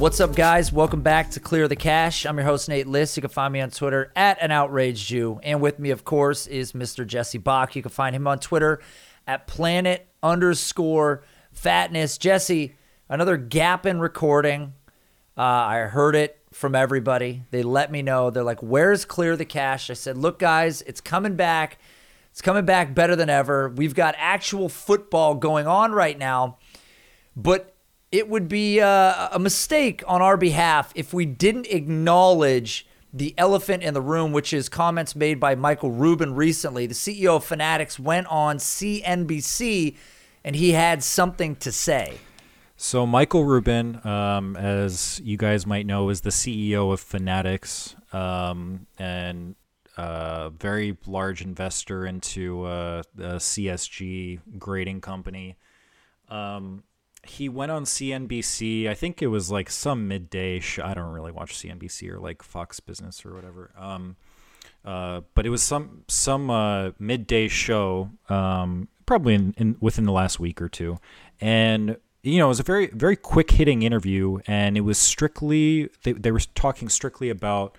What's up, guys? Welcome back to Clear the Cash. I'm your host, Nate List. You can find me on Twitter at an outraged Jew. And with me, of course, is Mr. Jesse Bach. You can find him on Twitter at planet underscore fatness. Jesse, another gap in recording. Uh, I heard it from everybody. They let me know. They're like, where's Clear the Cash? I said, look, guys, it's coming back. It's coming back better than ever. We've got actual football going on right now. But it would be uh, a mistake on our behalf if we didn't acknowledge the elephant in the room, which is comments made by Michael Rubin recently. The CEO of Fanatics went on CNBC and he had something to say. So, Michael Rubin, um, as you guys might know, is the CEO of Fanatics um, and a uh, very large investor into uh, the CSG grading company. Um, he went on CNBC. I think it was like some midday show. I don't really watch CNBC or like Fox Business or whatever. Um, uh, but it was some some uh, midday show, um, probably in, in within the last week or two, and you know it was a very very quick hitting interview, and it was strictly they they were talking strictly about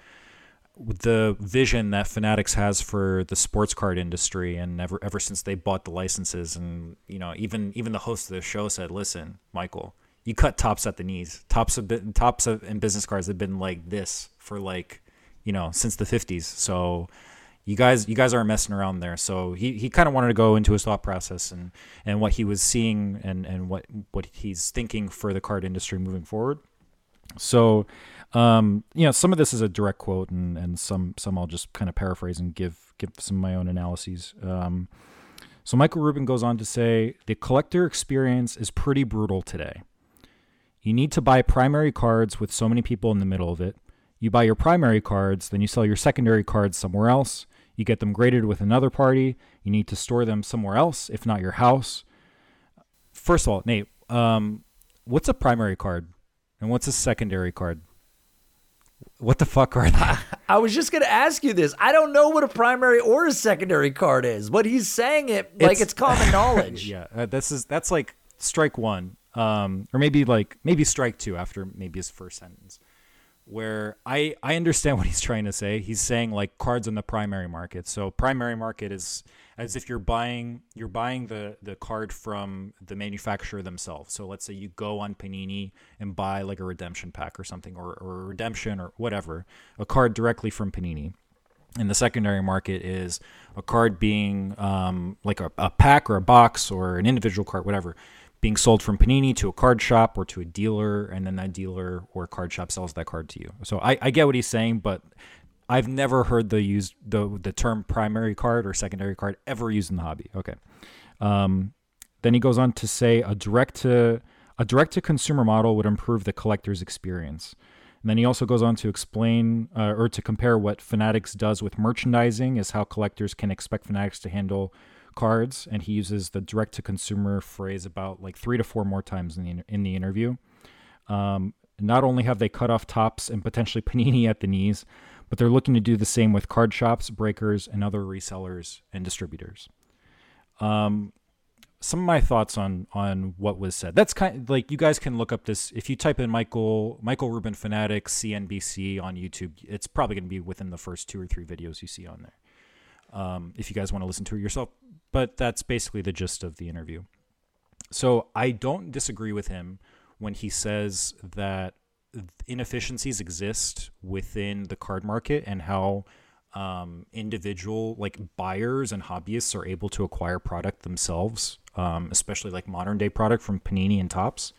the vision that Fanatics has for the sports card industry, and ever ever since they bought the licenses, and you know, even even the host of the show said, "Listen, Michael, you cut Topps at the knees. Topps have been, Topps of, and business cards have been like this for like, you know, since the '50s. So." You guys, you guys aren't messing around there. So he, he kind of wanted to go into his thought process and, and what he was seeing and, and what what he's thinking for the card industry moving forward. So um, you know, some of this is a direct quote, and, and some some I'll just kind of paraphrase and give give some of my own analyses. Um, so Michael Rubin goes on to say the collector experience is pretty brutal today. You need to buy primary cards with so many people in the middle of it. You buy your primary cards, then you sell your secondary cards somewhere else. You get them graded with another party. You need to store them somewhere else, if not your house. First of all, Nate, um, what's a primary card and what's a secondary card? What the fuck are they? I was just going to ask you this. I don't know what a primary or a secondary card is, but he's saying it like it's, it's common knowledge. yeah, uh, this is that's like strike one, um, or maybe like maybe strike two after maybe his first sentence where I I understand what he's trying to say. He's saying like cards in the primary market. So primary market is as if you're buying you're buying the the card from the manufacturer themselves. So let's say you go on Panini and buy like a redemption pack or something or, or a redemption or whatever, a card directly from Panini. And the secondary market is a card being um, like a, a pack or a box or an individual card, whatever, being sold from Panini to a card shop or to a dealer, and then that dealer or card shop sells that card to you. So I, I get what he's saying, but I've never heard the use the the term primary card or secondary card ever used in the hobby. Okay. Um, then he goes on to say a direct to a direct to consumer model would improve the collector's experience. And then he also goes on to explain uh, or to compare what Fanatics does with merchandising is how collectors can expect Fanatics to handle cards, and he uses the direct to consumer phrase about like three to four more times in the in the interview. Um, not only have they cut off Topps and potentially Panini at the knees, but they're looking to do the same with card shops, breakers, and other resellers and distributors. Um, some of my thoughts on on what was said. That's kind of like you guys can look up this if you type in Michael Michael Rubin Fanatics CNBC on YouTube. It's probably going to be within the first two or three videos you see on there. Um, if you guys want to listen to it yourself, but that's basically the gist of the interview. So I don't disagree with him when he says that inefficiencies exist within the card market and how um, individual like buyers and hobbyists are able to acquire product themselves, um, especially like modern day product from Panini and Topps.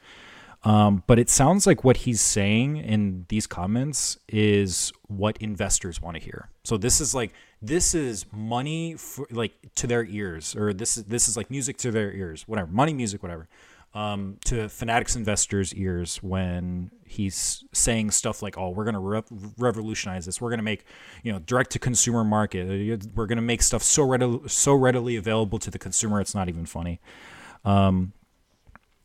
Um, but it sounds like what he's saying in these comments is what investors want to hear. So this is like this is money for like to their ears, or this is this is like music to their ears, whatever, money, music, whatever, um, to Fanatics investors' ears when he's saying stuff like, "Oh, we're gonna re- revolutionize this. We're gonna make you know direct to consumer market. We're gonna make stuff so readily so readily available to the consumer. It's not even funny." Um,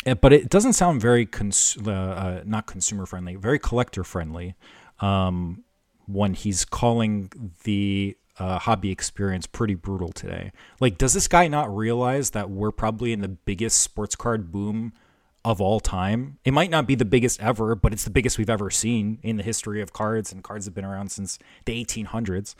Eh, but it doesn't sound very cons- uh, uh, not consumer friendly, very collector friendly. Um, when he's calling the uh, hobby experience pretty brutal today. Like, does this guy not realize that we're probably in the biggest sports card boom of all time? It might not be the biggest ever, but it's the biggest we've ever seen in the history of cards, and cards have been around since the 1800s.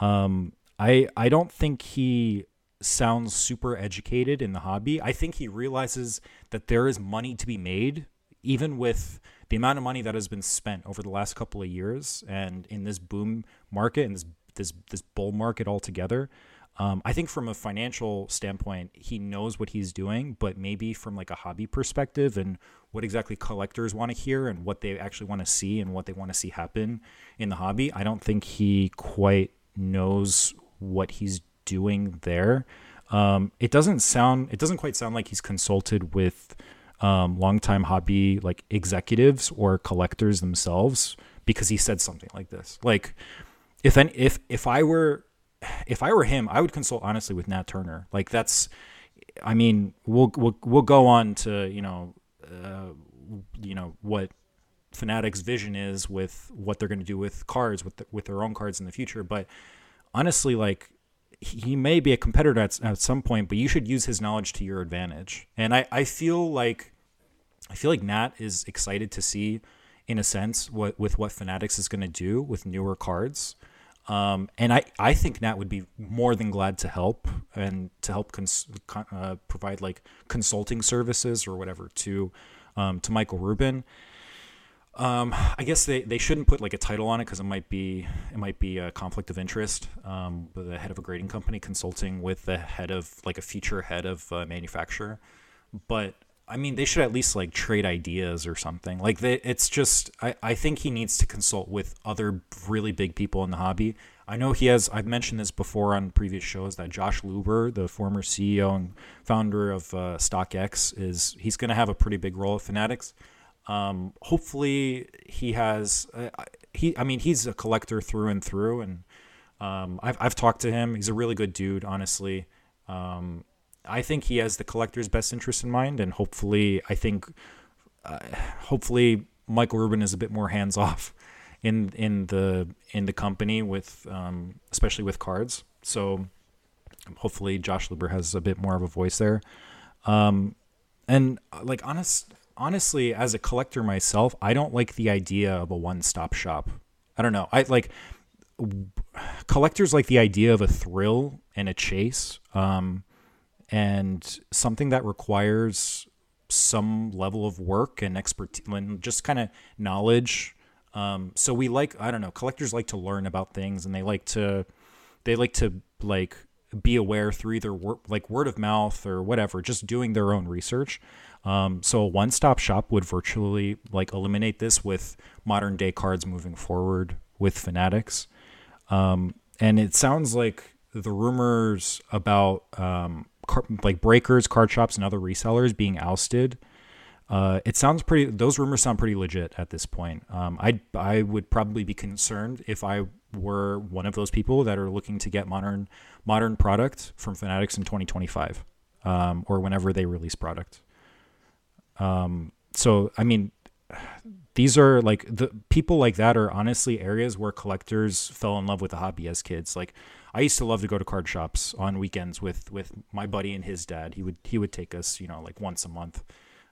Um, I I don't think he sounds super educated in the hobby. I think he realizes that there is money to be made, even with the amount of money that has been spent over the last couple of years, and in this boom market and this this this bull market altogether. Um, I think from a financial standpoint, he knows what he's doing, but maybe from like a hobby perspective and what exactly collectors want to hear and what they actually want to see and what they want to see happen in the hobby, I don't think he quite knows what he's doing there. Um, it doesn't sound it doesn't quite sound like he's consulted with um, longtime hobby like executives or collectors themselves because he said something like this. Like if any, if if I were if I were him, I would consult honestly with Nat Turner. Like that's I mean, we'll we'll we'll go on to, you know, uh, you know what Fanatics vision is with what they're going to do with cards with the, with their own cards in the future, but honestly like he may be a competitor at, at some point, but you should use his knowledge to your advantage. And I, I feel like I feel like Nat is excited to see, in a sense, what with what Fanatics is going to do with newer cards. Um, and I, I think Nat would be more than glad to help and to help cons- uh, provide like consulting services or whatever to um, to Michael Rubin. Um, I guess they, they shouldn't put like a title on it because it might be it might be a conflict of interest. Um, the head of a grading company consulting with the head of like a future head of a manufacturer, but I mean they should at least like trade ideas or something. Like they, it's just I, I think he needs to consult with other really big people in the hobby. I know he has. I've mentioned this before on previous shows that Josh Luber, the former CEO and founder of uh, StockX, is he's going to have a pretty big role at Fanatics. Um, hopefully, he has. Uh, he, I mean, he's a collector through and through, and um, I've I've talked to him. He's a really good dude, honestly. Um, I think he has the collector's best interest in mind, and hopefully, I think, uh, hopefully, Michael Rubin is a bit more hands off in in the in the company with, um, especially with cards. So, hopefully, Josh Luber has a bit more of a voice there. Um, and like honest honestly, as a collector myself, I don't like the idea of a one-stop shop. I don't know. I like collectors like the idea of a thrill and a chase, um, and something that requires some level of work and expertise and just kind of knowledge. Um, so we like I don't know collectors like to learn about things and they like to they like to like be aware through either wor- like word of mouth or whatever, just doing their own research. Um, so a one-stop shop would virtually like eliminate this with modern day cards moving forward with Fanatics. Um, and it sounds like the rumors about um, car- like breakers, card shops, and other resellers being ousted. Uh, it sounds pretty. Those rumors sound pretty legit at this point. Um, I I would probably be concerned if I were one of those people that are looking to get modern modern product from Fanatics in 2025 um, or whenever they release product. Um, so I mean, these are like the people like that are honestly areas where collectors fell in love with the hobby as kids. Like I used to love to go to card shops on weekends with with my buddy and his dad. He would he would take us, you know, like once a month.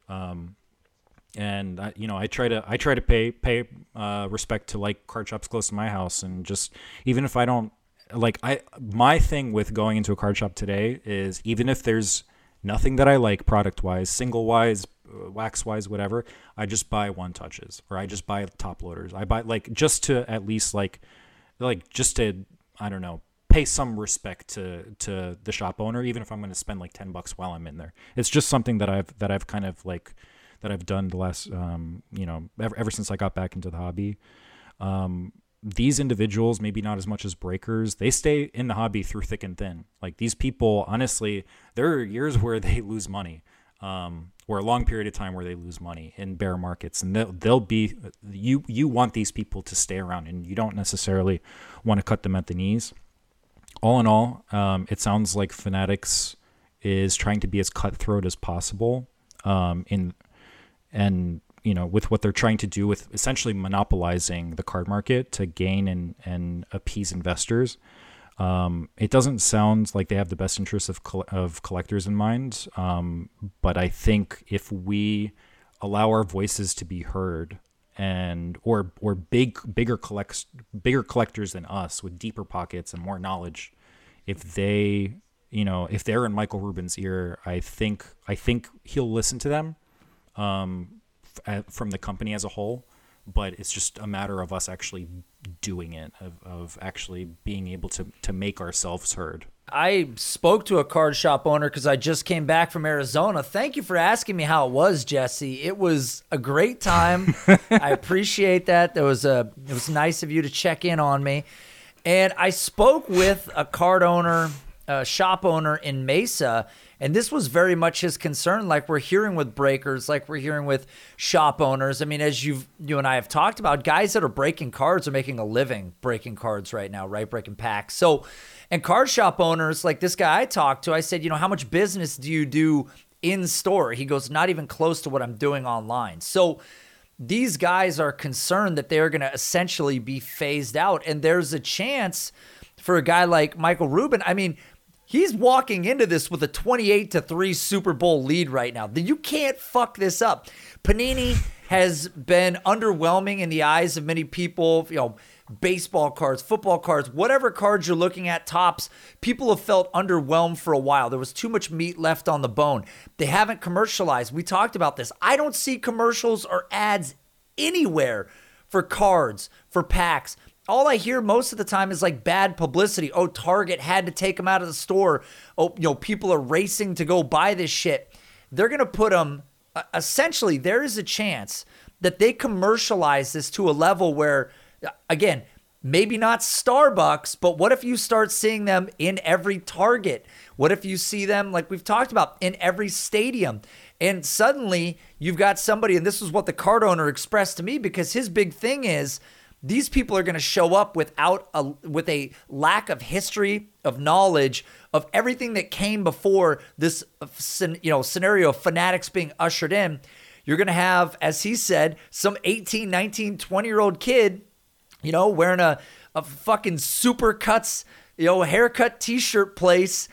Um, and I, you know, I try to I try to pay pay uh, respect to like card shops close to my house, and just even if I don't like I my thing with going into a card shop today is even if there's nothing that I like product wise, single wise, uh, wax wise, whatever, I just buy one touches or I just buy top loaders. I buy like just to at least like like just to I don't know pay some respect to to the shop owner, even if I'm going to spend like ten bucks while I'm in there. It's just something that I've that I've kind of like that I've done the last, um, you know, ever, ever since I got back into the hobby. Um, these individuals, maybe not as much as breakers, they stay in the hobby through thick and thin. Like these people, honestly, there are years where they lose money, um, or a long period of time where they lose money in bear markets, and they'll, they'll be you. You want these people to stay around, and you don't necessarily want to cut them at the knees. All in all, um, it sounds like Fanatics is trying to be as cutthroat as possible um, in and you know with what they're trying to do with essentially monopolizing the card market to gain and and appease investors. Um, it doesn't sound like they have the best interests of of collectors in mind um, but i think if we allow our voices to be heard and or or big bigger collects bigger collectors than us with deeper pockets and more knowledge. If they you know if they're in michael rubin's ear i think i think he'll listen to them um, f- from the company as a whole, but it's just a matter of us actually doing it, of, of actually being able to, to make ourselves heard. I spoke to a card shop owner because I just came back from Arizona. Thank you for asking me how it was, Jesse. It was a great time. I appreciate that. There was a it was nice of you to check in on me. And I spoke with a card owner, a shop owner in Mesa, and this was very much his concern, like we're hearing with breakers, like we're hearing with shop owners. I mean, as you've you and I have talked about, guys that are breaking cards are making a living breaking cards right now, right? Breaking packs. So, and card shop owners, like this guy I talked to, I said, you know, how much business do you do in store? He goes, not even close to what I'm doing online. So these guys are concerned that they're going to essentially be phased out. And there's a chance for a guy like Michael Rubin. I mean, He's walking into this with a 28 to 3 Super Bowl lead right now. You can't fuck this up. Panini has been underwhelming in the eyes of many people, you know, baseball cards, football cards, whatever cards you're looking at, Topps, people have felt underwhelmed for a while. There was too much meat left on the bone. They haven't commercialized. We talked about this. I don't see commercials or ads anywhere for cards, for packs all I hear most of the time is like bad publicity. Oh, Target had to take them out of the store. Oh, you know, people are racing to go buy this shit. They're going to put them, uh, essentially, there is a chance that they commercialize this to a level where, again, maybe not Starbucks, but what if you start seeing them in every Target? What if you see them, like we've talked about, in every stadium? And suddenly you've got somebody, and this is what the card owner expressed to me because his big thing is, these people are going to show up without a with a lack of history of knowledge of everything that came before this uh, you know scenario of fanatics being ushered in. You're going to have as he said some 18 19 20 year old kid you know wearing a, a fucking super cuts you know haircut t-shirt place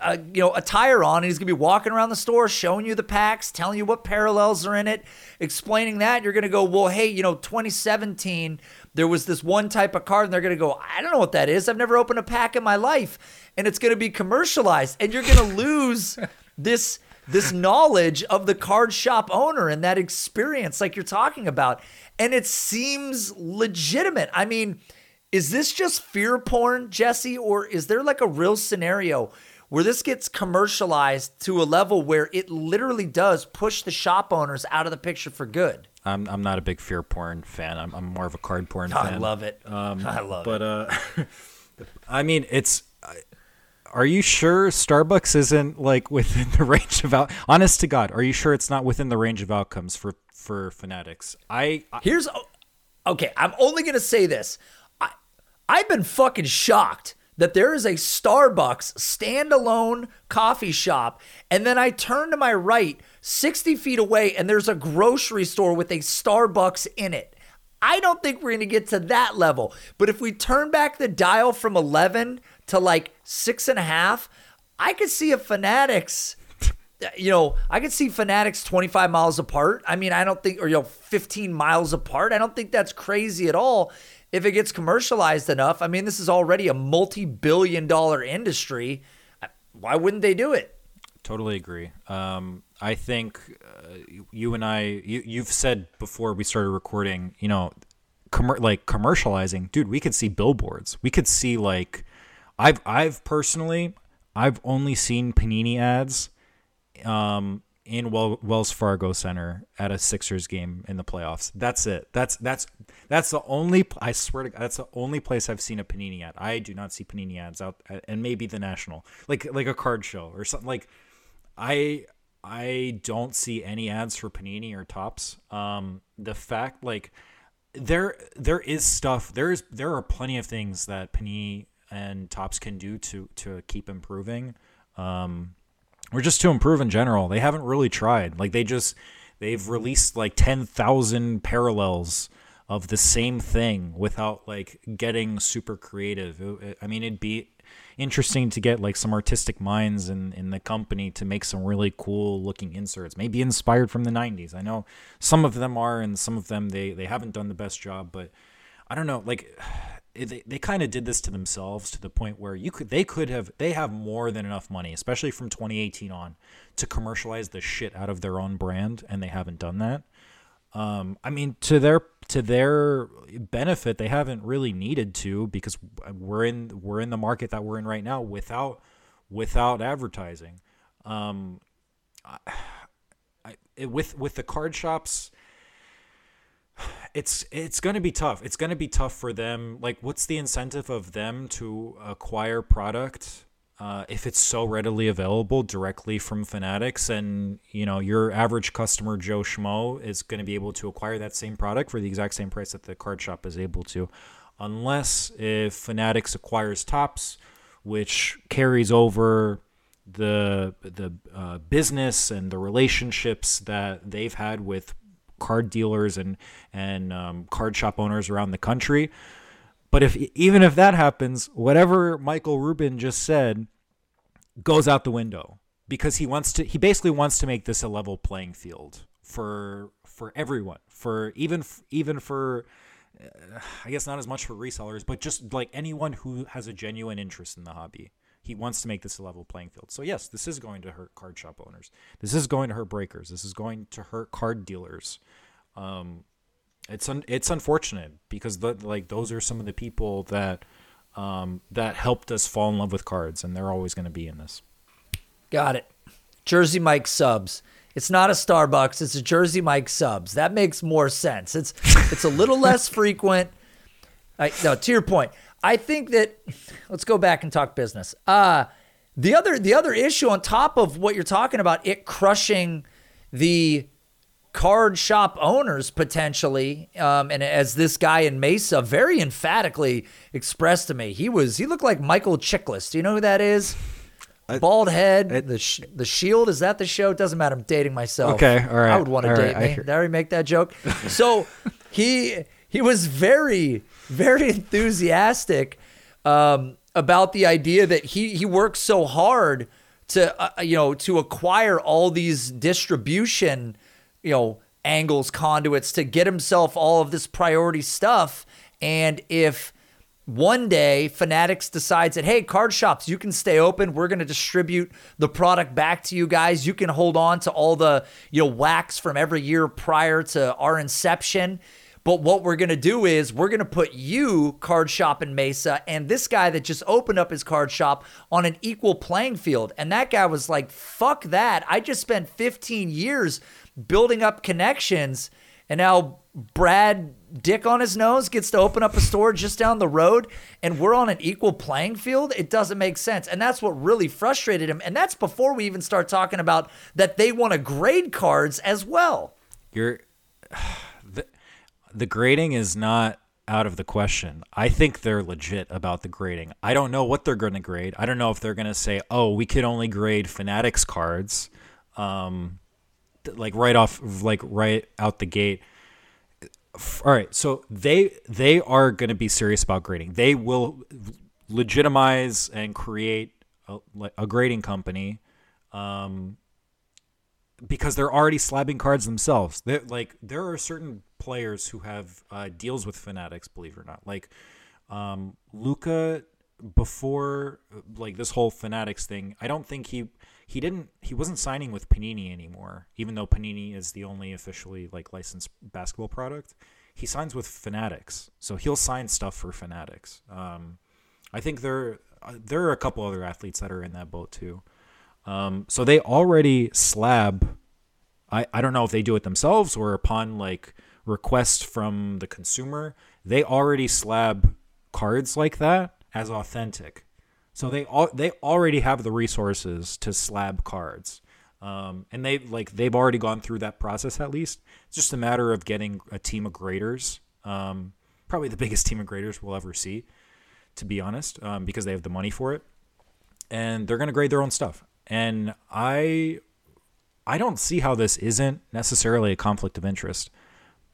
uh, you know, attire on, and he's gonna be walking around the store, showing you the packs, telling you what parallels are in it, explaining that. You're gonna go, well, hey, you know, 2017, there was this one type of card, and they're gonna go, I don't know what that is. I've never opened a pack in my life, and it's gonna be commercialized, and you're gonna lose this this knowledge of the card shop owner and that experience, like you're talking about, and it seems legitimate. I mean. Is this just fear porn, Jesse, or is there like a real scenario where this gets commercialized to a level where it literally does push the shop owners out of the picture for good. I'm I'm not a big fear porn fan. I'm I'm more of a card porn I fan. I love it. Um, I love but, it. But uh, I mean, it's. Are you sure Starbucks isn't like within the range of out? Honest to God, are you sure it's not within the range of outcomes for for fanatics? I, I here's okay. I'm only gonna say this. I I've been fucking shocked that there is a Starbucks standalone coffee shop, and then I turn to my right, 60 feet away, and there's a grocery store with a Starbucks in it. I don't think we're going to get to that level. But if we turn back the dial from 11 to like six and a half, I could see a Fanatics. You know, I could see Fanatics 25 miles apart. I mean, I don't think, or, you know, 15 miles apart. I don't think that's crazy at all if it gets commercialized enough, I mean, this is already a multi billion dollar industry. Why wouldn't they do it? Totally agree. Um, I think uh, you and I, you, you've said before we started recording, you know, com- like commercializing, dude, we could see billboards. We could see like, I've, I've personally, I've only seen Panini ads um, in Wells Fargo Center at a Sixers game in the playoffs. That's it. That's that's that's the only I swear to God, that's the only place I've seen a Panini ad. I do not see Panini ads out and maybe the National. Like like a card show or something like I I don't see any ads for Panini or Topps. Um the fact like there there is stuff there's there are plenty of things that Panini and Topps can do to to keep improving. Um or just to improve in general. They haven't really tried. Like they just they've released like 10,000 parallels of the same thing without like getting super creative. I mean, it'd be interesting to get like some artistic minds in in the company to make some really cool looking inserts, maybe inspired from the 90s. I know some of them are and some of them they they haven't done the best job, but I don't know, like they, they kind of did this to themselves to the point where you could they could have they have more than enough money especially from 2018 on to commercialize the shit out of their own brand and they haven't done that. Um, i mean to their to their benefit they haven't really needed to because we're in we're in the market that we're in right now without without advertising. Um, I, I, with with the card shops it's it's going to be tough. It's going to be tough for them. Like, what's the incentive of them to acquire product uh, if it's so readily available directly from Fanatics? And you know, your average customer Joe Schmo is going to be able to acquire that same product for the exact same price that the card shop is able to, unless if Fanatics acquires Topps, which carries over the the uh, business and the relationships that they've had with card dealers and and um, card shop owners around the country. But if even if that happens, whatever Michael Rubin just said goes out the window because he wants to. He basically wants to make this a level playing field for for everyone. For even even for uh, I guess not as much for resellers, but just like anyone who has a genuine interest in the hobby. He wants to make this a level playing field. So yes, this is going to hurt card shop owners. This is going to hurt breakers. This is going to hurt card dealers. Um, it's un- it's unfortunate because the, like those are some of the people that um, that helped us fall in love with cards, and they're always going to be in this. Got it. Jersey Mike subs. It's not a Starbucks. It's a Jersey Mike subs. That makes more sense. It's it's a little less frequent. I, no, to your point, I think that let's go back and talk business. Uh the other the other issue on top of what you're talking about, it crushing the card shop owners potentially, um, and as this guy in Mesa very emphatically expressed to me, he was he looked like Michael Chiklis. Do you know who that is? Bald head, it, the sh- the Shield. Is that the show? It doesn't matter. I'm dating myself. Okay, all right. I would want to date right, me. Did I already make that joke? so he he was very very enthusiastic um, about the idea that he he works so hard to uh, you know to acquire all these distribution you know angles conduits to get himself all of this priority stuff. And if one day fanatics decides that hey card shops you can stay open. We're going to distribute the product back to you guys. You can hold on to all the you know wax from every year prior to our inception but what we're going to do is we're going to put you, card shop in Mesa, and this guy that just opened up his card shop on an equal playing field. And that guy was like, fuck that. I just spent 15 years building up connections. And now Brad Dick on his nose gets to open up a store just down the road and we're on an equal playing field. It doesn't make sense. And that's what really frustrated him. And that's before we even start talking about that they want to grade cards as well. You're the grading is not out of the question. I think they're legit about the grading. I don't know what they're going to grade. I don't know if they're going to say, "Oh, we could only grade Fanatics cards," um, like right off, like right out the gate. All right, so they they are going to be serious about grading. They will legitimize and create a, a grading company. Um, because they're already slabbing cards themselves. They're, like there are certain players who have uh, deals with Fanatics, believe it or not. Like um, Luka before like this whole Fanatics thing, I don't think he he didn't he wasn't signing with Panini anymore, even though Panini is the only officially like licensed basketball product. He signs with Fanatics, so he'll sign stuff for Fanatics. Um, I think there uh, there are a couple other athletes that are in that boat too. Um, so they already slab I, I don't know if they do it themselves or upon like request from the consumer. They already slab cards like that as authentic. So they all they already have the resources to slab cards. Um, and they like they've already gone through that process at least. It's just a matter of getting a team of graders. Um, probably the biggest team of graders we'll ever see, to be honest, um, because they have the money for it, and they're gonna grade their own stuff. And I, I don't see how this isn't necessarily a conflict of interest,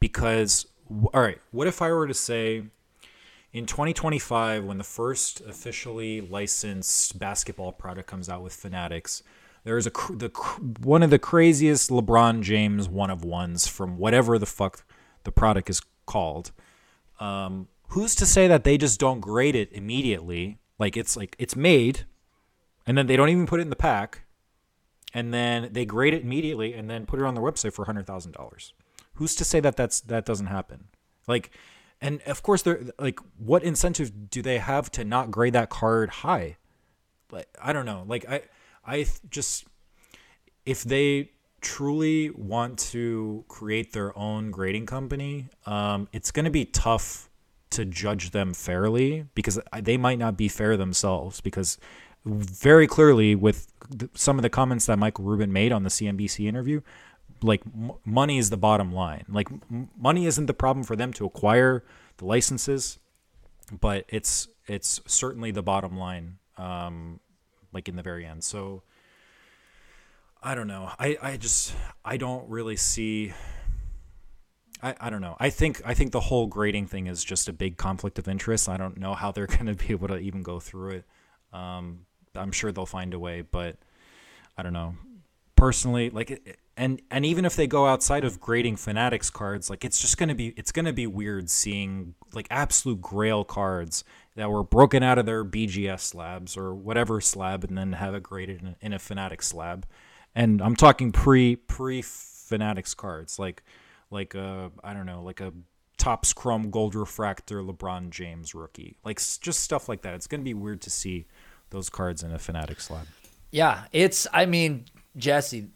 because all right, what if I were to say in 2025 when the first officially licensed basketball product comes out with Fanatics there is a the one of the craziest LeBron James one of ones from whatever the fuck the product is called. Um, who's to say that they just don't grade it immediately? Like it's like it's made and then they don't even put it in the pack and then they grade it immediately and then put it on their website for $100,000 who's to say that that's that doesn't happen? Like and of course they're like what incentive do they have to not grade that card high? Like i don't know. Like i i just if they truly want to create their own grading company um, it's going to be tough to judge them fairly because they might not be fair themselves because very clearly with some of the comments that michael rubin made on the cnbc interview like m- money is the bottom line. Like m- money isn't the problem for them to acquire the licenses, but it's it's certainly the bottom line. Um, like in the very end. So I don't know. I I just I don't really see. I, I don't know. I think I think the whole grading thing is just a big conflict of interest. I don't know how they're going to be able to even go through it. Um, I'm sure they'll find a way, but I don't know. Personally, like and and even if they go outside of grading fanatics cards like it's just gonna be it's gonna be weird seeing like absolute grail cards that were broken out of their bgs slabs or whatever slab and then have it graded in, in a slab. And i'm talking pre pre fanatics cards like like a i don't know like a Topps Chrome gold refractor lebron james rookie like just stuff like that. It's gonna be weird to see those cards in a fanatic slab. Yeah it's i mean jesse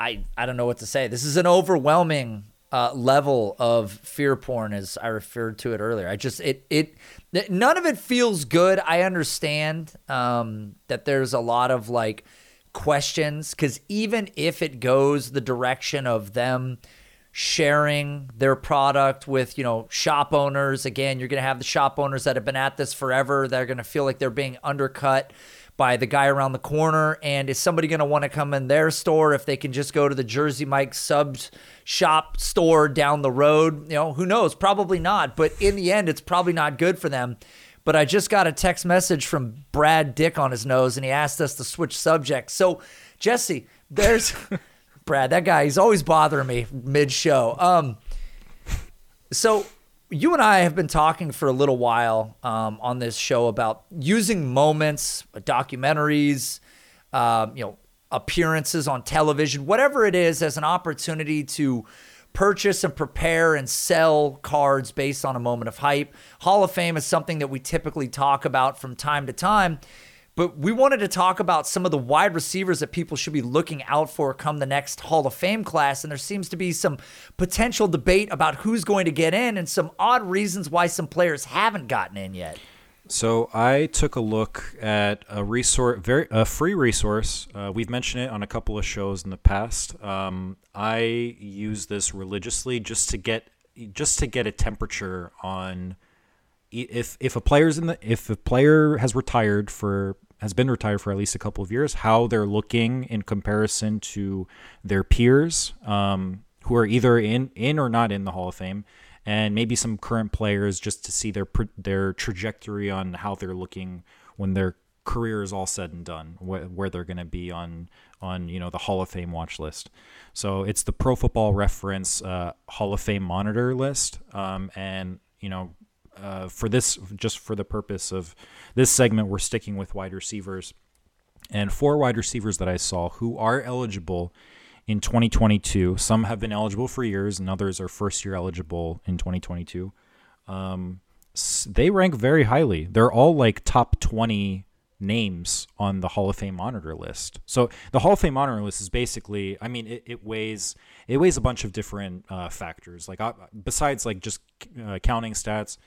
I I don't know what to say. This is an overwhelming uh, level of fear porn, as I referred to it earlier. I just it it none of it feels good. I understand um, that there's a lot of like questions because even if it goes the direction of them sharing their product with you know shop owners again you're going to have the shop owners that have been at this forever they're going to feel like they're being undercut by the guy around the corner? And is somebody going to want to come in their store if they can just go to the Jersey Mike subs shop store down the road? You know, who knows? Probably not. But in the end, it's probably not good for them. But I just got a text message from Brad Dick on his nose, and he asked us to switch subjects. So, Jesse, there's Brad. That guy, he's always bothering me mid show. Um, so you and I have been talking for a little while um, on this show about using moments, documentaries, um, you know, appearances on television, whatever it is, as an opportunity to purchase and prepare and sell cards based on a moment of hype. Hall of Fame is something that we typically talk about from time to time. But we wanted to talk about some of the wide receivers that people should be looking out for come the next Hall of Fame class. And there seems to be some potential debate about who's going to get in and some odd reasons why some players haven't gotten in yet. So I took a look at a resource, very a free resource. Uh, we've mentioned it on a couple of shows in the past. Um, I use this religiously just to get just to get a temperature on if if a player's in the if a player has retired for has been retired for at least a couple of years, how they're looking in comparison to their peers um, who are either in in or not in the Hall of Fame, and maybe some current players just to see their their trajectory on how they're looking when their career is all said and done, wh- where they're going to be on on you know the Hall of Fame watch list. So it's the Pro Football Reference uh, Hall of Fame monitor list, um, and you know uh, for this, just for the purpose of this segment, we're sticking with wide receivers. And four wide receivers that I saw who are eligible in 2022. Some have been eligible for years, and others are first year eligible in 2022. Um, they rank very highly. They're all like top 20 names on the Hall of Fame monitor list. So the Hall of Fame monitor list is basically, I mean, it, it weighs it weighs a bunch of different uh, factors. Like uh, besides like just uh, counting stats,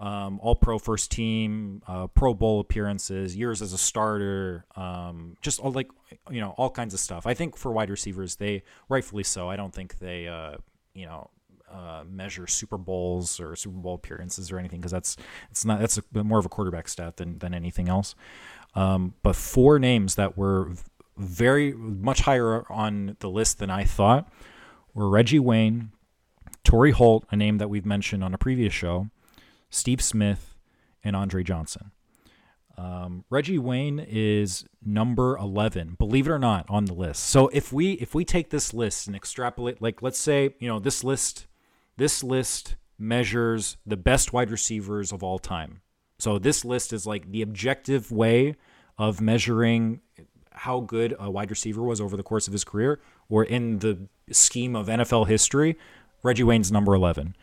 um, All Pro first team, uh, Pro Bowl appearances, years as a starter, um, just all like you know all kinds of stuff. I think for wide receivers, they rightfully so. I don't think they uh, you know uh, measure Super Bowls or Super Bowl appearances or anything because that's it's not that's a, more of a quarterback stat than than anything else. Um, but four names that were very much higher on the list than I thought were Reggie Wayne, Torry Holt, a name that we've mentioned on a previous show, Steve Smith, and Andre Johnson. Um, Reggie Wayne is number 11, believe it or not, on the list. So if we if we take this list and extrapolate, like let's say you know this list this list measures the best wide receivers of all time. So this list is like the objective way of measuring how good a wide receiver was over the course of his career, or in the scheme of NFL history. Reggie Wayne's number 11.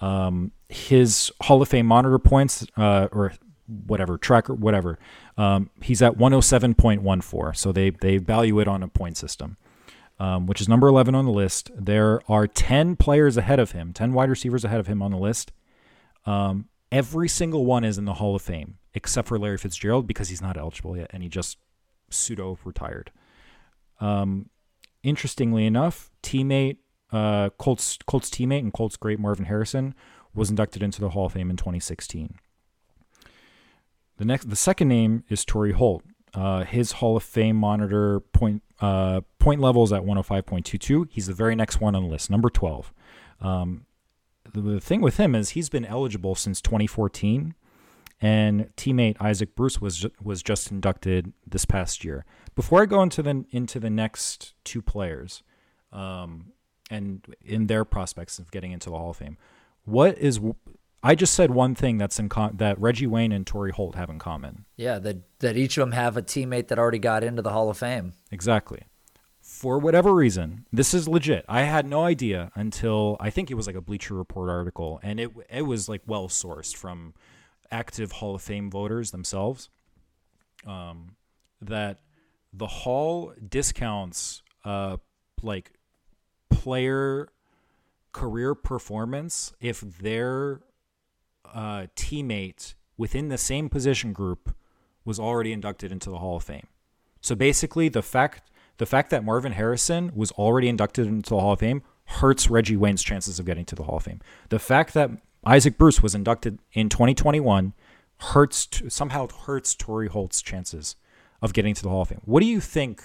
Um, his Hall of Fame monitor points, uh, or whatever tracker, whatever, um, he's at 107.14. So they they value it on a point system um, which is number 11 on the list. There are 10 players ahead of him, 10 wide receivers ahead of him on the list. Um, every single one is in the Hall of Fame, except for Larry Fitzgerald because he's not eligible yet and he just pseudo retired. Um, interestingly enough, teammate, uh, Colts, Colts teammate and Colts great Marvin Harrison was inducted into the Hall of Fame in 2016. The next, the second name is Torry Holt. Uh, his Hall of Fame monitor point uh, point levels at 105.22. He's the very next one on the list, number 12. Um, the, the, thing with him is he's been eligible since 2014, and teammate Isaac Bruce was was just inducted this past year. Before I go into the into the next two players, um, and in their prospects of getting into the Hall of Fame, what is I just said one thing that's in con- that Reggie Wayne and Torry Holt have in common. Yeah, that that each of them have a teammate that already got into the Hall of Fame. Exactly. For whatever reason, this is legit. I had no idea until I think it was like a Bleacher Report article, and it it was like well sourced from active Hall of Fame voters themselves. Um, that the Hall discounts uh like player career performance if they're uh, teammate within the same position group was already inducted into the Hall of Fame. So basically, the fact the fact that Marvin Harrison was already inducted into the Hall of Fame hurts Reggie Wayne's chances of getting to the Hall of Fame. The fact that Isaac Bruce was inducted in 2021 hurts somehow hurts Torry Holt's chances of getting to the Hall of Fame. What do you think?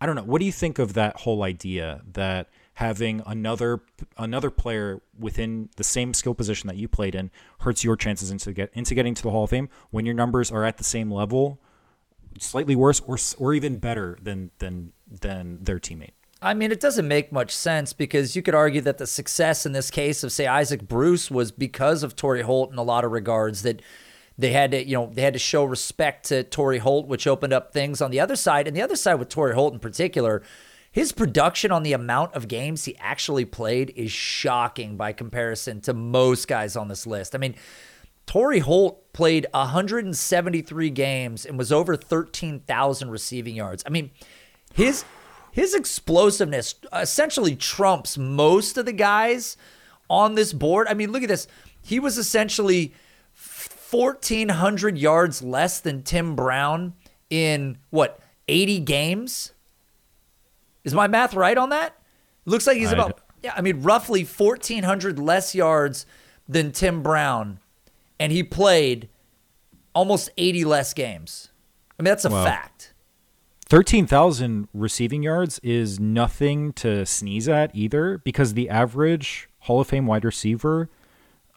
I don't know. What do you think of that whole idea that having another another player within the same skill position that you played in hurts your chances into get into getting to the Hall of Fame when your numbers are at the same level, slightly worse or or even better than than than their teammate. I mean, it doesn't make much sense because you could argue that the success in this case of say Isaac Bruce was because of Torry Holt in a lot of regards that they had to, you know, they had to show respect to Torry Holt, which opened up things on the other side. And the other side with Torry Holt in particular, his production on the amount of games he actually played is shocking by comparison to most guys on this list. I mean, Torry Holt played 173 games and was over 13,000 receiving yards. I mean, his his explosiveness essentially trumps most of the guys on this board. I mean, look at this. He was essentially 1400 yards less than Tim Brown in what, 80 games? Is my math right on that? Looks like he's I about yeah, I mean roughly 1400 less yards than Tim Brown and he played almost 80 less games. I mean that's a well, fact. 13,000 receiving yards is nothing to sneeze at either because the average Hall of Fame wide receiver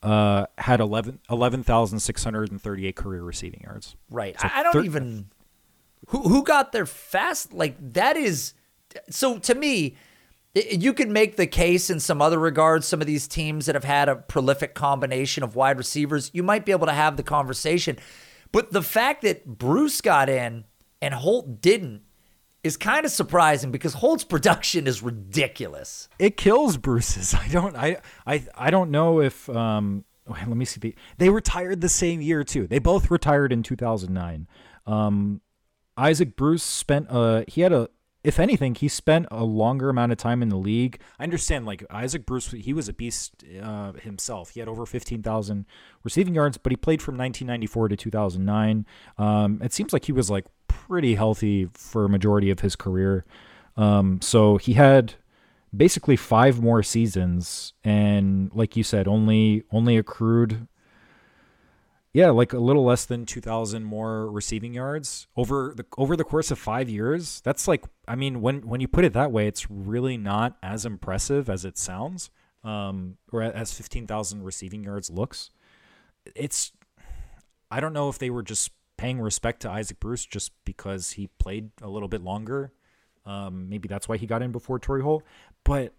uh, had 11 11,638 career receiving yards. Right. So I, I don't thir- even who who got there fast like that is so to me, you could make the case in some other regards. Some of these teams that have had a prolific combination of wide receivers, you might be able to have the conversation. But the fact that Bruce got in and Holt didn't is kind of surprising because Holt's production is ridiculous. It kills Bruce's. I don't I I I don't know if um let me see they retired the same year too. They both retired in 2009. Um, Isaac Bruce spent uh he had a if anything he spent a longer amount of time in the league. I understand like Isaac Bruce he was a beast uh, himself. He had over 15,000 receiving yards, but he played from 1994 to 2009. Um, it seems like he was like pretty healthy for a majority of his career. Um, so he had basically five more seasons and like you said only only accrued yeah, like a little less than 2000 more receiving yards over the over the course of 5 years. That's like I mean when when you put it that way, it's really not as impressive as it sounds. Um or as 15,000 receiving yards looks. It's I don't know if they were just paying respect to Isaac Bruce just because he played a little bit longer. Um, maybe that's why he got in before Torry Holt. But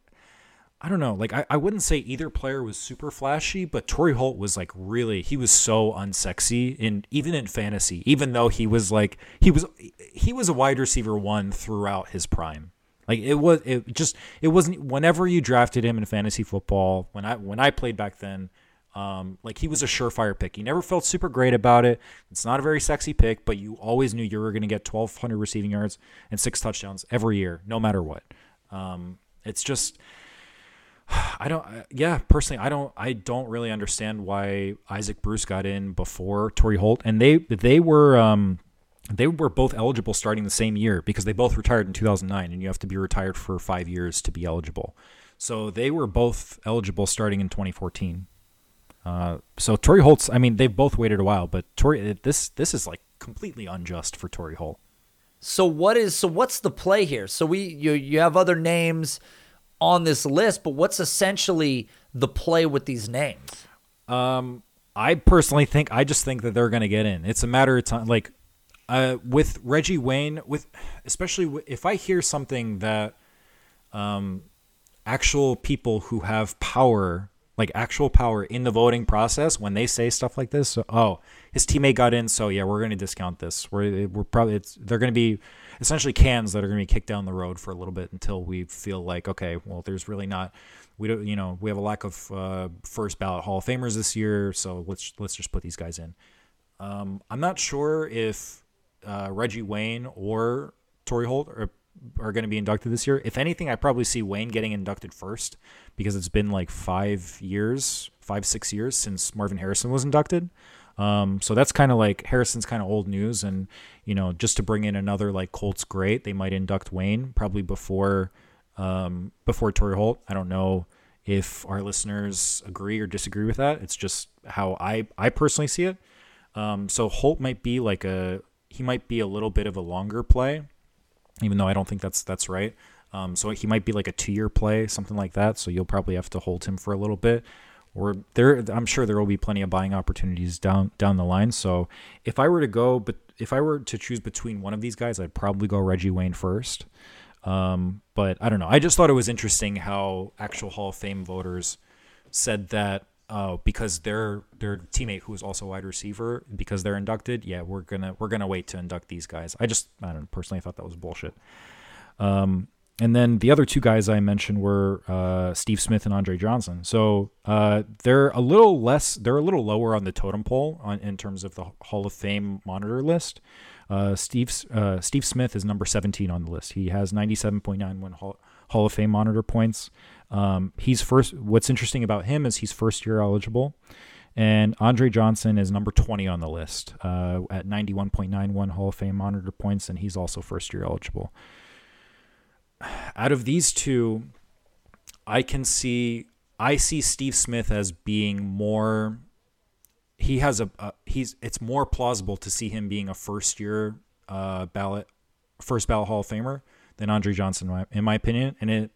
I don't know. Like I, I wouldn't say either player was super flashy, but Torry Holt was like really he was so unsexy in even in fantasy, even though he was like he was he was a wide receiver one throughout his prime. Like it was it just it wasn't whenever you drafted him in fantasy football, when I when I played back then, um, like he was a surefire pick. You never felt super great about it. It's not a very sexy pick, but you always knew you were going to get 1,200 receiving yards and six touchdowns every year, no matter what. Um, it's just I don't. Yeah, personally, I don't. I don't really understand why Isaac Bruce got in before Torry Holt, and they they were um, they were both eligible starting the same year because they both retired in 2009, and you have to be retired for five years to be eligible. So they were both eligible starting in 2014. Uh, so Torry Holt's. I mean, they've both waited a while, but Torry this this is like completely unjust for Torry Holt. So what is so what's the play here? So we you you have other names on this list, but what's essentially the play with these names? Um, I personally think I just think that they're going to get in. It's a matter of time. Like uh, with Reggie Wayne, with especially if I hear something that um, actual people who have power, like actual power in the voting process, when they say stuff like this, so, oh, his teammate got in, so yeah, we're going to discount this. We're we're probably it's they're going to be essentially cans that are going to be kicked down the road for a little bit until we feel like okay, well, there's really not we don't you know we have a lack of uh, first ballot Hall of Famers this year, so let's let's just put these guys in. Um, I'm not sure if uh, Reggie Wayne or Torry Holt are are going to be inducted this year. If anything, I probably see Wayne getting inducted first because it's been like five years, five six years since Marvin Harrison was inducted. Um, so that's kind of like Harrison's kind of old news, and you know, just to bring in another like Colts great, they might induct Wayne probably before um, before Torry Holt. I don't know if our listeners agree or disagree with that. It's just how I I personally see it. Um, so Holt might be like a he might be a little bit of a longer play, even though I don't think that's that's right. Um, so he might be like a two year play, something like that. So you'll probably have to hold him for a little bit or there I'm sure there will be plenty of buying opportunities down down the line. So if I were to go, but if I were to choose between one of these guys, I'd probably go Reggie Wayne first. Um, but I don't know. I just thought it was interesting how actual Hall of Fame voters said that uh, because their their teammate who is also wide receiver because they're inducted, yeah, we're gonna we're gonna wait to induct these guys. I just I don't know, personally thought that was bullshit. Um, and then the other two guys I mentioned were uh, Steve Smith and Andre Johnson. So uh, they're a little less, they're a little lower on the totem pole on, in terms of the Hall of Fame monitor list. Uh, uh, Steve Smith is number 17 on the list. He has 97.91 Hall, Hall of Fame monitor points. Um, he's first. What's interesting about him is he's first year eligible, and Andre Johnson is number 20 on the list uh, at 91.91 Hall of Fame monitor points, and he's also first year eligible out of these two, I can see I see Steve Smith as being more. He has a, a he's it's more plausible to see him being a first year uh, ballot first ballot Hall of Famer than Andre Johnson, in my, opinion. And it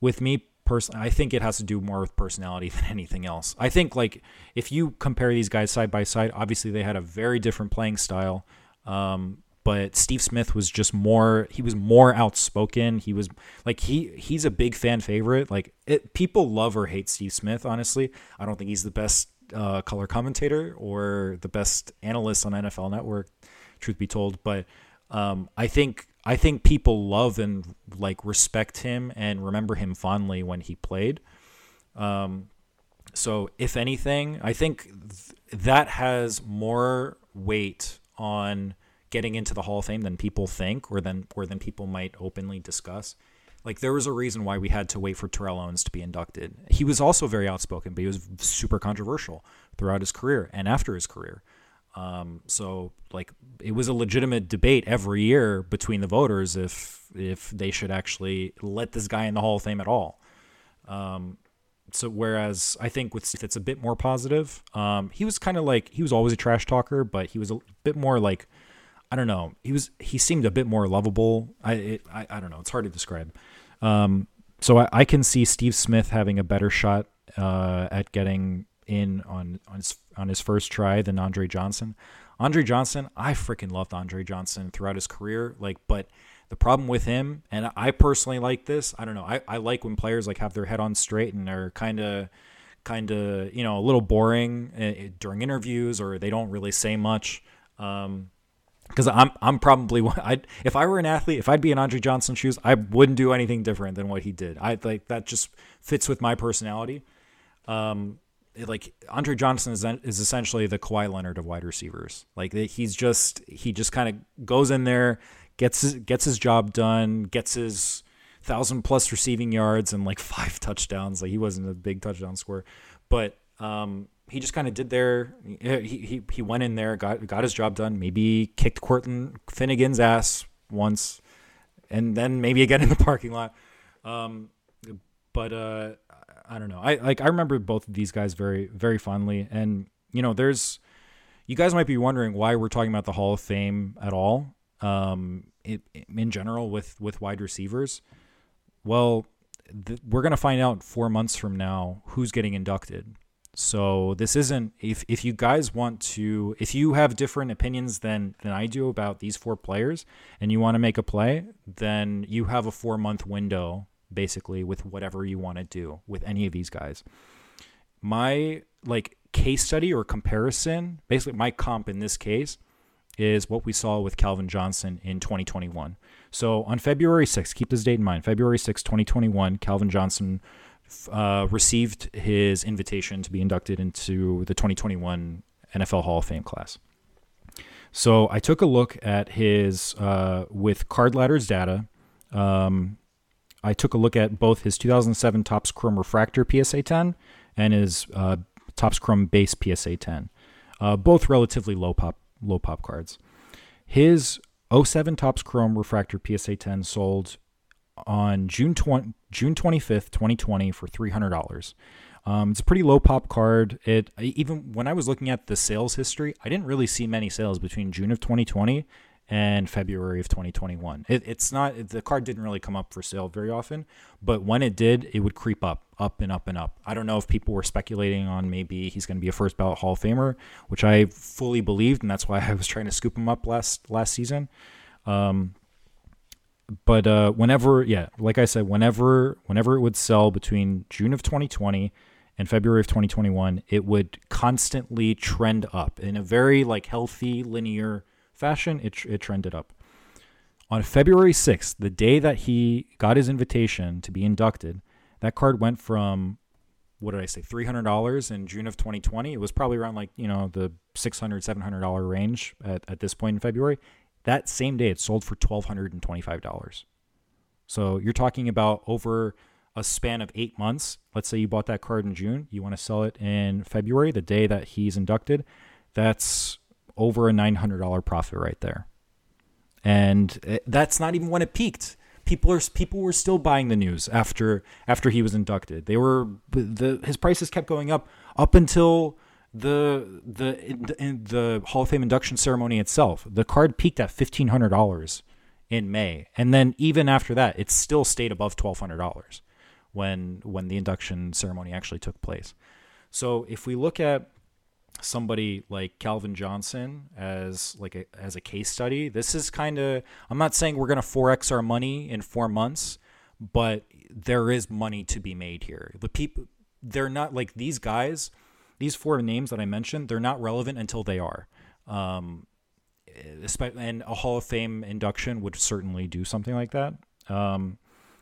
with me personally, I think it has to do more with personality than anything else. I think like if you compare these guys side by side, obviously they had a very different playing style. Um, but Steve Smith was just more he was more outspoken. He was like he he's a big fan favorite. Like it, people love or hate Steve Smith, honestly. I don't think he's the best uh, color commentator or the best analyst on NFL Network, truth be told, but um, I think I think people love and like respect him and remember him fondly when he played. Um, so if anything, I think th- that has more weight on getting into the Hall of Fame than people think, or than or than people might openly discuss. Like there was a reason why we had to wait for Terrell Owens to be inducted. He was also very outspoken, but he was super controversial throughout his career and after his career. Um, so like it was a legitimate debate every year between the voters if if they should actually let this guy in the Hall of Fame at all. Um, so whereas I think with Steve, it's a bit more positive. Um, he was kind of like he was always a trash talker, but he was a bit more like I don't know. He was he seemed a bit more lovable. I it, I, I don't know. It's hard to describe. Um, so I, I can see Steve Smith having a better shot uh, at getting in on on his on his first try than Andre Johnson. Andre Johnson, I freaking loved Andre Johnson throughout his career. Like, but the problem with him, and I personally like this. I don't know. I, I like when players like have their head on straight and are kind of kind of you know a little boring uh, during interviews or they don't really say much. Um, because I'm I'm probably I if I were an athlete, if I'd be in Andre Johnson's shoes, I wouldn't do anything different than what he did. I like that just fits with my personality. Um, like Andre Johnson is is essentially the Kawhi Leonard of wide receivers. Like he's just he just kind of goes in there, gets his, gets his job done, gets his thousand plus receiving yards and like five touchdowns. Like he wasn't a big touchdown scorer, but um, he just kind of did there. He, he he went in there, got got his job done. Maybe kicked Cortland Finnegan's ass once, and then maybe again in the parking lot. Um, but uh, I don't know. I like I remember both of these guys very very fondly, and you know, there's you guys might be wondering why we're talking about the Hall of Fame at all. Um, it, in general with with wide receivers. Well, th- we're gonna find out four months from now who's getting inducted so this isn't if if you guys want to if you have different opinions than than I do about these four players and you want to make a play, then you have a 4 month window basically with whatever you want to do with any of these guys. My like case study or comparison, basically my comp in this case is what we saw with Calvin Johnson in 2021. So on February 6th, keep this date in mind. February 6, 2021, Calvin Johnson uh, received his invitation to be inducted into the 2021 NFL Hall of Fame class. So I took a look at his uh, with Card Ladder's data. Um, I took a look at both his 2007 Topps Chrome Refractor PSA 10 and his uh, Topps Chrome Base PSA 10, uh, both relatively low pop low pop cards. His 07 Topps Chrome Refractor PSA 10 sold on June 20, June 25th, 2020 for $300. Um, it's a pretty low pop card. It even when I was looking at the sales history, I didn't really see many sales between June of 2020 and February of 2021. It, it's not the card didn't really come up for sale very often, but when it did, it would creep up, up and up and up. I don't know if people were speculating on maybe he's going to be a first ballot Hall of Famer, which I fully believed, and that's why I was trying to scoop him up last last season. Um, but uh, whenever, yeah, like I said, whenever whenever it would sell between June of 2020 and February of 2021, it would constantly trend up in a very like healthy linear fashion. It it trended up. On February 6th, the day that he got his invitation to be inducted, that card went from what did I say, $300 in June of 2020. It was probably around like, you know, the $600, $700 range at, at this point in February. That same day, it sold for $1,225. So you're talking about over a span of eight months. Let's say you bought that card in June, you want to sell it in February, the day that he's inducted. That's over a $900 profit right there. And eh, that's not even when it peaked. People are people were still buying the news after after he was inducted. They were the his prices kept going up up until the the in the Hall of Fame induction ceremony itself, the card peaked at fifteen hundred dollars in May, and then even after that, it still stayed above twelve hundred dollars when when the induction ceremony actually took place. So if we look at somebody like Calvin Johnson as like a, as a case study, this is kind of I'm not saying we're going to forex our money in 4 months, but there is money to be made here. The people they're not like these guys these four names that I mentioned, they're not relevant until they are. Um, and a Hall of Fame induction would certainly do something like that. Um,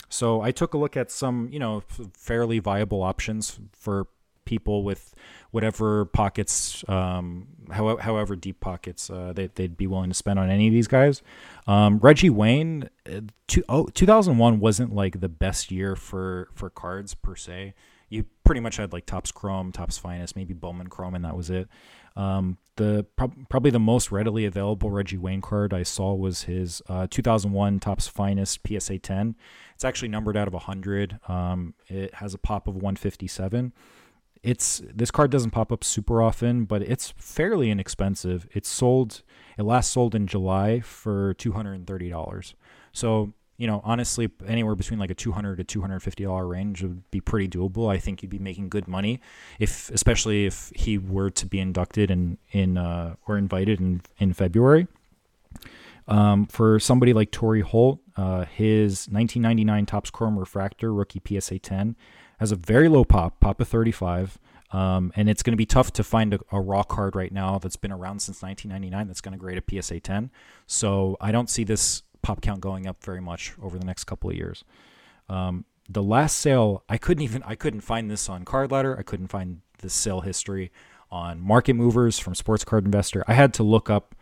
so I took a look at some, you know, fairly viable options for people with whatever pockets, um, however, however deep pockets uh, they, they'd be willing to spend on any of these guys. Um, Reggie Wayne, uh, two, oh, 2001 wasn't like the best year for for cards per se. You pretty much had like Topps Chrome, Topps Finest, maybe Bowman Chrome, and that was it. Um, the pro- probably the most readily available Reggie Wayne card I saw was his uh, 2001 Topps Finest PSA 10. It's actually numbered out of 100. Um, it has a pop of 157. It's this card doesn't pop up super often, but it's fairly inexpensive. It's sold. It last sold in July for $230. So you know, honestly, anywhere between like a two hundred to two hundred fifty dollar range would be pretty doable. I think you'd be making good money if, especially if he were to be inducted in in uh, or invited in in February. Um, for somebody like Torry Holt, uh, his 1999 Topps Chrome Refractor rookie PSA 10 has a very low pop, pop of 35. Um, and it's going to be tough to find a, a, raw card right now that's been around since 1999 that's going to grade a PSA 10. So I don't see this pop count going up very much over the next couple of years. Um, the last sale, I couldn't even I couldn't find this on Card Ladder. I couldn't find the sale history on Market Movers from Sports Card Investor. I had to look up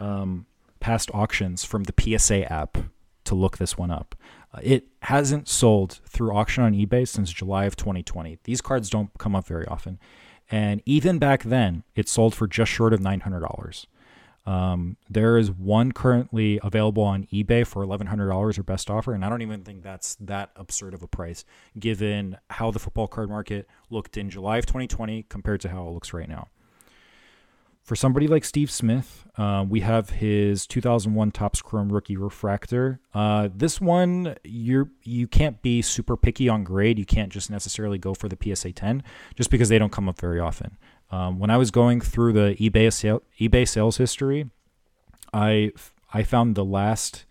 um, past auctions from the PSA app to look this one up. Uh, it hasn't sold through auction on eBay since July of 2020. These cards don't come up very often. And even back then, it sold for just short of $900. Um, there is one currently available on eBay for $1,100 or best offer, and I don't even think that's that absurd of a price given how the football card market looked in July of 2020 compared to how it looks right now. For somebody like Steve Smith, uh, we have his 2001 Topps Chrome Rookie Refractor. Uh, this one, you're you can't be super picky on grade. You can't just necessarily go for the PSA 10 just because they don't come up very often. Um, when I was going through the eBay sale, eBay sales history, I I found the last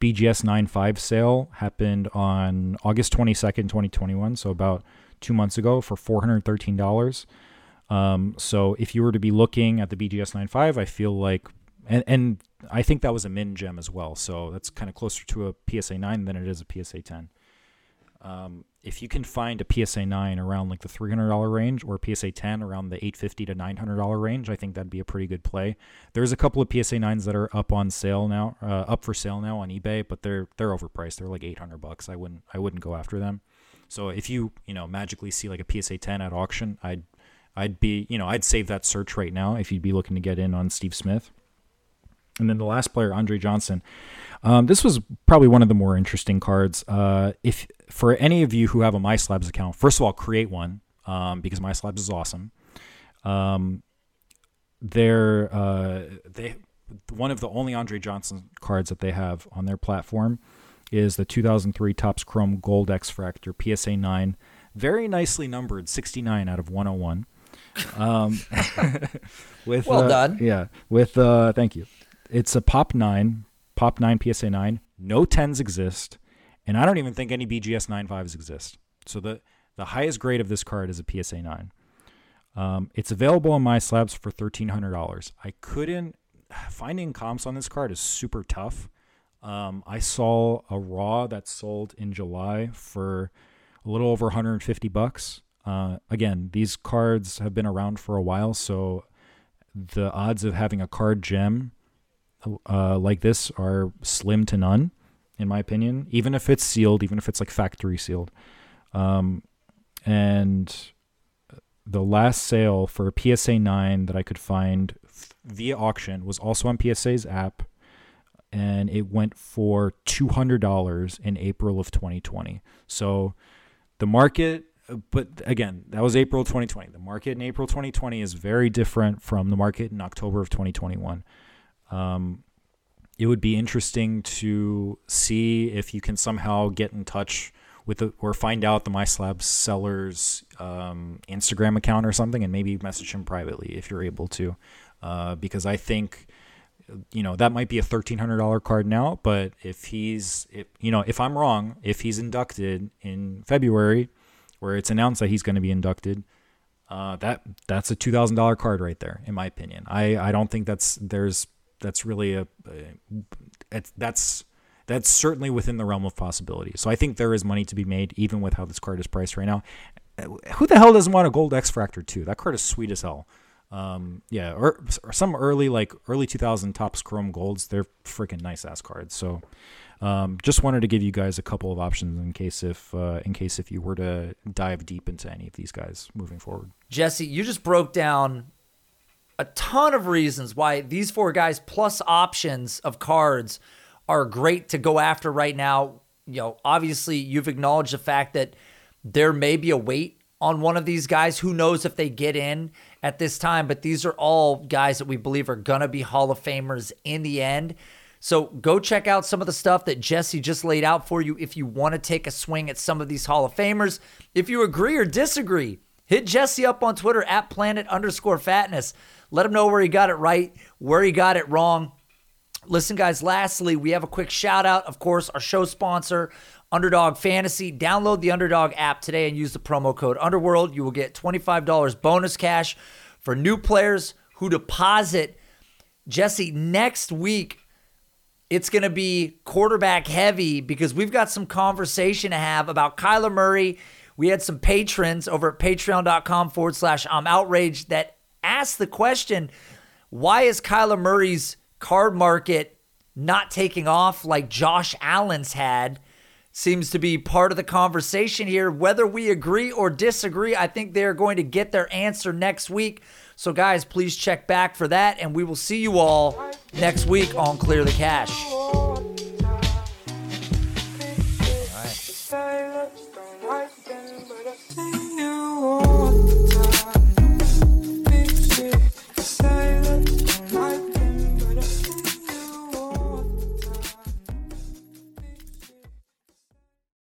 BGS 95 sale happened on August 22nd, 2021, so about two months ago for $413. Um, so if you were to be looking at the BGS 95, I feel like, and, and I think that was a min gem as well. So that's kind of closer to a PSA 9 than it is a PSA 10. Um, if you can find a PSA 9 around like the $300 range or PSA 10 around the 850 to $900 range, I think that'd be a pretty good play. There's a couple of PSA 9s that are up on sale now, uh, up for sale now on eBay, but they're they're overpriced. They're like 800 bucks. I wouldn't I wouldn't go after them. So if you, you know, magically see like a PSA 10 at auction, I'd I'd be, you know, I'd save that search right now if you'd be looking to get in on Steve Smith. And then the last player, Andre Johnson. Um, this was probably one of the more interesting cards. Uh, if for any of you who have a MySlabs account, first of all, create one um, because MySlabs is awesome. Um, they're uh, they one of the only Andre Johnson cards that they have on their platform is the 2003 Topps Chrome Gold X Fractor PSA 9, very nicely numbered, 69 out of 101. Um, with well uh, done. Yeah, with uh, thank you. It's a Pop 9, Pop 9 PSA 9. No 10s exist, and I don't even think any BGS 95s exist. So the the highest grade of this card is a PSA 9. Um, it's available on MySlabs for $1,300. I couldn't finding comps on this card is super tough. Um, I saw a raw that sold in July for a little over 150 bucks. Uh, again, these cards have been around for a while, so the odds of having a card gem uh, like this are slim to none, in my opinion. Even if it's sealed, even if it's like factory sealed. Um, and the last sale for a PSA 9 that I could find via auction was also on PSA's app, and it went for $200 in April of 2020. So the market but again, that was April 2020. The market in April 2020 is very different from the market in October of 2021. Um, it would be interesting to see if you can somehow get in touch with the, or find out the MySlab seller's um, Instagram account or something, and maybe message him privately if you're able to, uh, because I think you know that might be a thirteen hundred dollar card now, but if he's if you know if I'm wrong, if he's inducted in February, where it's announced that he's going to be inducted, uh, that that's a two thousand dollar card right there, in my opinion. I I don't think that's there's that's really a, a that's that's certainly within the realm of possibility. So I think there is money to be made even with how this card is priced right now. who the hell doesn't want a gold X Fractor too? That card is sweet as hell. Um, yeah, or, or, some early like early 2000 Topps Chrome Golds. They're freaking nice ass cards. So um, just wanted to give you guys a couple of options in case if uh, in case if you were to dive deep into any of these guys moving forward. Jesse, you just broke down a ton of reasons why these four guys plus options of cards are great to go after right now. You know, obviously you've acknowledged the fact that there may be a wait on one of these guys. Who knows if they get in at this time, but these are all guys that we believe are going to be Hall of Famers in the end. So go check out some of the stuff that Jesse just laid out for you if you want to take a swing at some of these Hall of Famers. If you agree or disagree, hit Jesse up on Twitter at planet underscore fatness. Let him know where he got it right, where he got it wrong. Listen, guys, lastly, we have a quick shout out. Of course, our show sponsor, Underdog Fantasy. Download the Underdog app today and use the promo code Underworld. You will get $25 bonus cash for new players who deposit. Jesse, next week, it's going to be quarterback heavy because we've got some conversation to have about Kyler Murray. We had some patrons over at patreon.com forward slash I'm outraged that asked the question why is Kyler Murray's card market not taking off like Josh Allen's had? Seems to be part of the conversation here. Whether we agree or disagree, I think they're going to get their answer next week. So, guys, please check back for that, and we will see you all next week on Clear the Cash.